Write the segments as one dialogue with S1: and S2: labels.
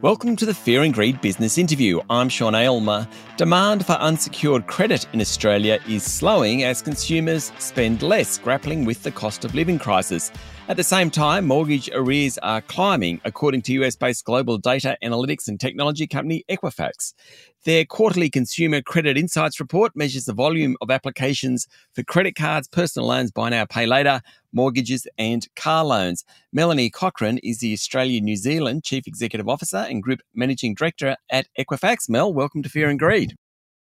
S1: Welcome to the Fear and Greed Business Interview. I'm Sean Aylmer. Demand for unsecured credit in Australia is slowing as consumers spend less grappling with the cost of living crisis. At the same time, mortgage arrears are climbing, according to US based global data analytics and technology company Equifax. Their quarterly Consumer Credit Insights report measures the volume of applications for credit cards, personal loans, buy now, pay later, mortgages, and car loans. Melanie Cochrane is the Australia New Zealand Chief Executive Officer and Group Managing Director at Equifax. Mel, welcome to Fear and Greed.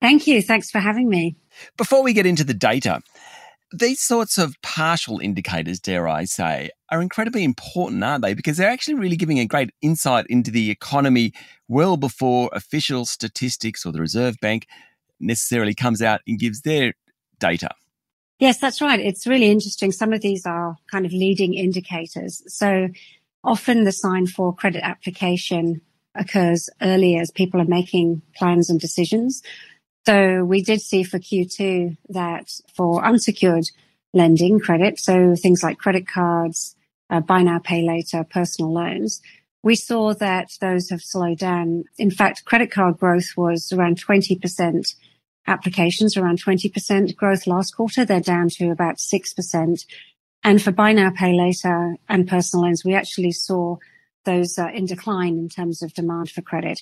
S2: Thank you. Thanks for having me.
S1: Before we get into the data, these sorts of partial indicators, dare I say, are incredibly important, aren't they? Because they're actually really giving a great insight into the economy well before official statistics or the Reserve Bank necessarily comes out and gives their data.
S2: Yes, that's right. It's really interesting. Some of these are kind of leading indicators. So often the sign for credit application occurs early as people are making plans and decisions. So we did see for Q2 that for unsecured lending credit, so things like credit cards, uh, buy now, pay later, personal loans, we saw that those have slowed down. In fact, credit card growth was around 20% applications, around 20% growth last quarter. They're down to about 6%. And for buy now, pay later and personal loans, we actually saw those uh, in decline in terms of demand for credit.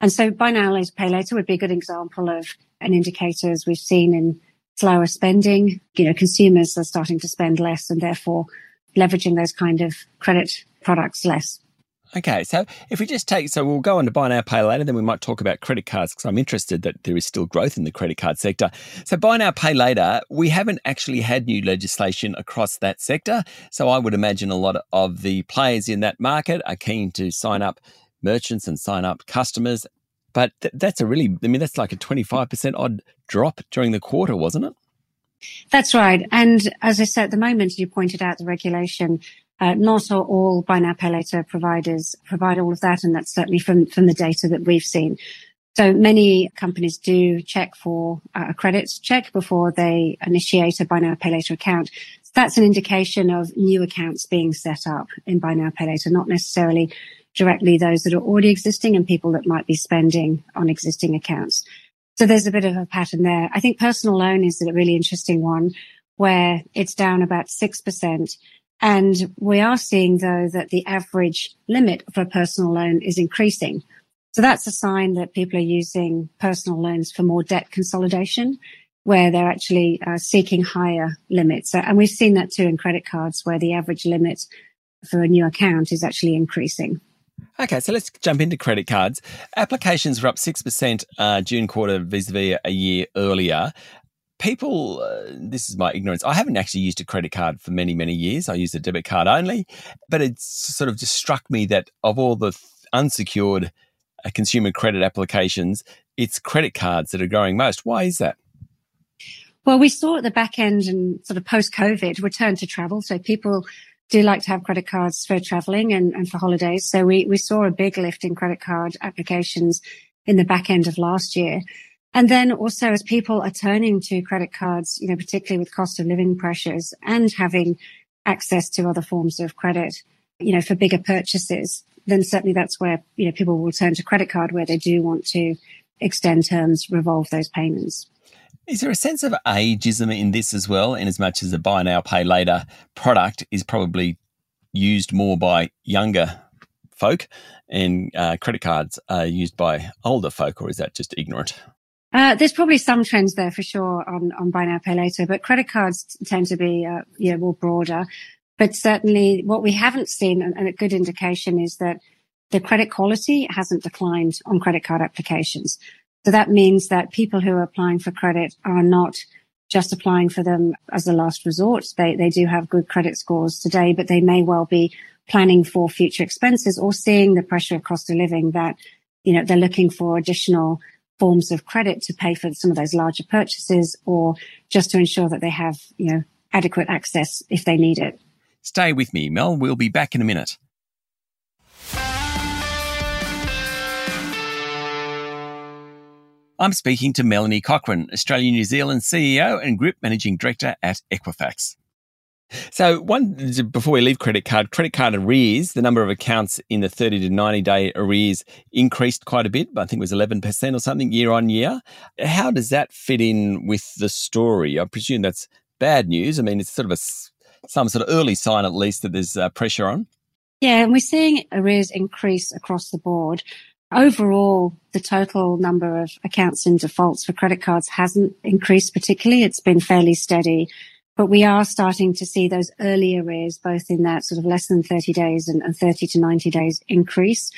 S2: And so buy now, pay later would be a good example of an indicator as we've seen in slower spending. You know, consumers are starting to spend less and therefore leveraging those kind of credit products less.
S1: Okay, so if we just take, so we'll go on to buy now, pay later, then we might talk about credit cards because I'm interested that there is still growth in the credit card sector. So, buy now, pay later, we haven't actually had new legislation across that sector. So, I would imagine a lot of the players in that market are keen to sign up merchants and sign up customers. But th- that's a really, I mean, that's like a 25% odd drop during the quarter, wasn't it?
S2: That's right. And as I said, at the moment, you pointed out the regulation uh, not all buy now pay later providers provide all of that, and that's certainly from from the data that we've seen. So many companies do check for uh, a credit check before they initiate a buy now pay later account. So that's an indication of new accounts being set up in buy now pay later, not necessarily directly those that are already existing and people that might be spending on existing accounts. So there's a bit of a pattern there. I think personal loan is a really interesting one where it's down about 6%. And we are seeing though that the average limit for a personal loan is increasing. So that's a sign that people are using personal loans for more debt consolidation where they're actually uh, seeking higher limits. And we've seen that too in credit cards where the average limit for a new account is actually increasing.
S1: Okay, so let's jump into credit cards. Applications were up 6% uh, June quarter vis a vis a year earlier people, uh, this is my ignorance. I haven't actually used a credit card for many, many years. I use a debit card only, but it sort of just struck me that of all the unsecured uh, consumer credit applications, it's credit cards that are growing most. Why is that?
S2: Well, we saw at the back end and sort of post COVID return to travel. So people do like to have credit cards for traveling and, and for holidays. So we, we saw a big lift in credit card applications in the back end of last year. And then also as people are turning to credit cards, you know, particularly with cost of living pressures and having access to other forms of credit, you know, for bigger purchases, then certainly that's where, you know, people will turn to credit card where they do want to extend terms, revolve those payments.
S1: Is there a sense of ageism in this as well, in as much as a buy now, pay later product is probably used more by younger folk and uh, credit cards are used by older folk, or is that just ignorant?
S2: Uh, there's probably some trends there for sure on, on buy now, pay later, but credit cards tend to be, uh, yeah, more broader. But certainly what we haven't seen, and a good indication is that the credit quality hasn't declined on credit card applications. So that means that people who are applying for credit are not just applying for them as a last resort. They, they do have good credit scores today, but they may well be planning for future expenses or seeing the pressure of cost of living that, you know, they're looking for additional forms of credit to pay for some of those larger purchases or just to ensure that they have, you know, adequate access if they need it.
S1: Stay with me, Mel. We'll be back in a minute. I'm speaking to Melanie Cochrane, Australia New Zealand CEO and Group Managing Director at Equifax. So, one before we leave credit card, credit card arrears, the number of accounts in the 30 to 90 day arrears increased quite a bit. I think it was 11% or something year on year. How does that fit in with the story? I presume that's bad news. I mean, it's sort of a some sort of early sign, at least, that there's uh, pressure on.
S2: Yeah, and we're seeing arrears increase across the board. Overall, the total number of accounts in defaults for credit cards hasn't increased particularly. It's been fairly steady. But we are starting to see those early arrears, both in that sort of less than 30 days and, and 30 to 90 days increase.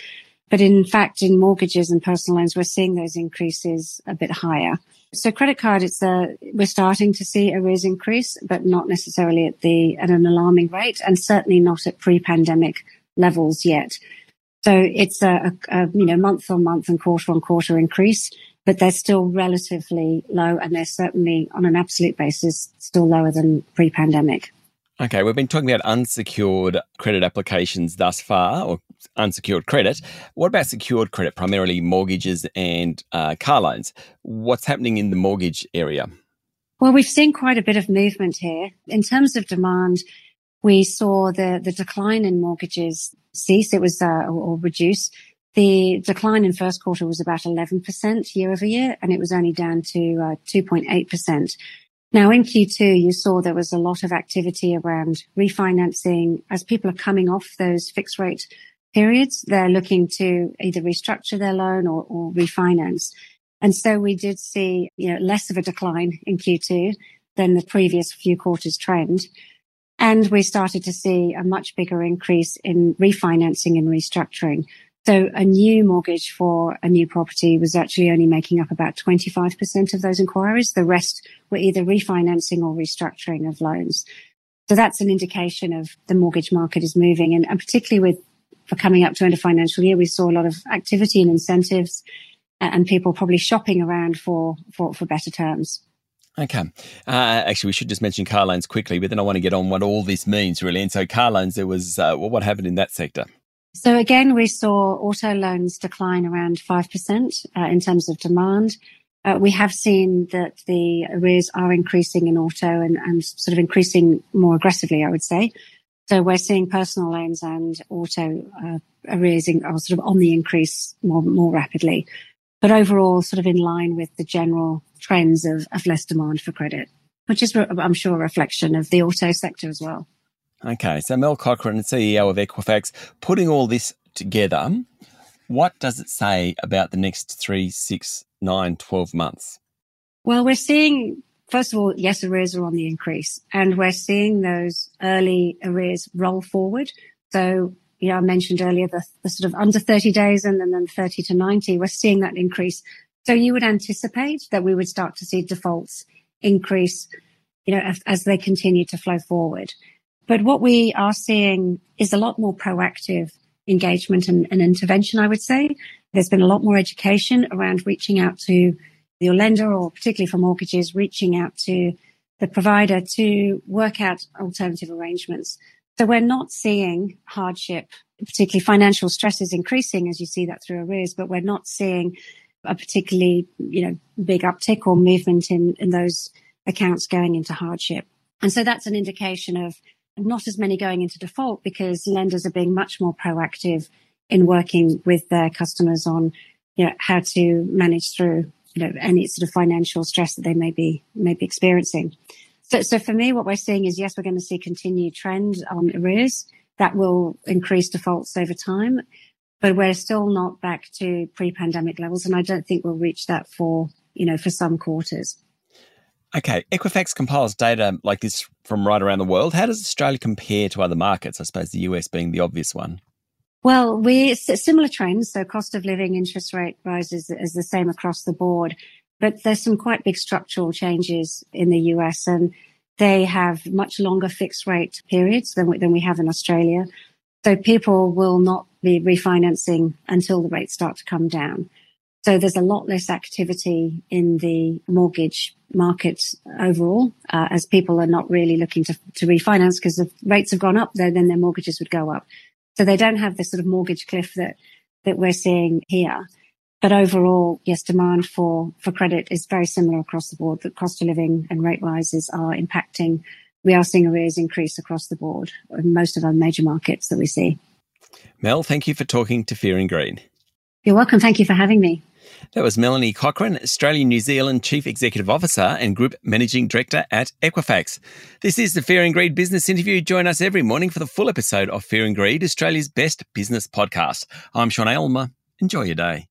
S2: But in fact, in mortgages and personal loans, we're seeing those increases a bit higher. So credit card, it's a, we're starting to see arrears increase, but not necessarily at the, at an alarming rate and certainly not at pre-pandemic levels yet. So it's a, a, a you know, month on month and quarter on quarter increase but they're still relatively low and they're certainly on an absolute basis still lower than pre-pandemic.
S1: Okay, we've been talking about unsecured credit applications thus far, or unsecured credit. What about secured credit, primarily mortgages and uh, car loans? What's happening in the mortgage area?
S2: Well, we've seen quite a bit of movement here. In terms of demand, we saw the, the decline in mortgages cease, it was, uh, or, reduce the decline in first quarter was about 11% year over year, and it was only down to uh, 2.8%. Now in Q2, you saw there was a lot of activity around refinancing as people are coming off those fixed rate periods. They're looking to either restructure their loan or, or refinance. And so we did see, you know, less of a decline in Q2 than the previous few quarters trend. And we started to see a much bigger increase in refinancing and restructuring. So a new mortgage for a new property was actually only making up about 25% of those inquiries. The rest were either refinancing or restructuring of loans. So that's an indication of the mortgage market is moving. And, and particularly with for coming up to end of financial year, we saw a lot of activity and incentives and people probably shopping around for, for, for better terms.
S1: Okay. Uh, actually, we should just mention car loans quickly, but then I want to get on what all this means, really. And so, car loans, there was uh, well, what happened in that sector?
S2: So again, we saw auto loans decline around 5% uh, in terms of demand. Uh, we have seen that the arrears are increasing in auto and, and sort of increasing more aggressively, I would say. So we're seeing personal loans and auto uh, arrears in, are sort of on the increase more, more rapidly. But overall, sort of in line with the general trends of, of less demand for credit, which is, I'm sure, a reflection of the auto sector as well.
S1: Okay, so Mel Cochrane, CEO of Equifax, putting all this together, what does it say about the next three, six, nine, 12 months?
S2: Well, we're seeing, first of all, yes, arrears are on the increase, and we're seeing those early arrears roll forward. So, you know, I mentioned earlier the, the sort of under 30 days and then, then 30 to 90, we're seeing that increase. So you would anticipate that we would start to see defaults increase, you know, as, as they continue to flow forward. But what we are seeing is a lot more proactive engagement and, and, intervention, I would say. There's been a lot more education around reaching out to your lender or particularly for mortgages, reaching out to the provider to work out alternative arrangements. So we're not seeing hardship, particularly financial stresses increasing as you see that through arrears, but we're not seeing a particularly, you know, big uptick or movement in, in those accounts going into hardship. And so that's an indication of not as many going into default because lenders are being much more proactive in working with their customers on, you know, how to manage through, you know, any sort of financial stress that they may be, may be experiencing. So, so for me, what we're seeing is yes, we're going to see continued trend on arrears that will increase defaults over time, but we're still not back to pre-pandemic levels. And I don't think we'll reach that for, you know, for some quarters.
S1: Okay, Equifax compiles data like this from right around the world. How does Australia compare to other markets? I suppose the US being the obvious one.
S2: Well, we similar trends. So cost of living, interest rate rises is the same across the board, but there's some quite big structural changes in the US, and they have much longer fixed rate periods than we, than we have in Australia. So people will not be refinancing until the rates start to come down. So there's a lot less activity in the mortgage market overall, uh, as people are not really looking to, to refinance because if rates have gone up, then, then their mortgages would go up. So they don't have this sort of mortgage cliff that, that we're seeing here. But overall, yes, demand for, for credit is very similar across the board. The cost of living and rate rises are impacting we are seeing arrears increase across the board in most of our major markets that we see.
S1: Mel, thank you for talking to Fear and Greed.
S2: You're welcome. Thank you for having me.
S1: That was Melanie Cochrane, Australian New Zealand Chief Executive Officer and Group Managing Director at Equifax. This is the Fear and Greed Business Interview. Join us every morning for the full episode of Fear and Greed, Australia's best business podcast. I'm Sean Aylmer. Enjoy your day.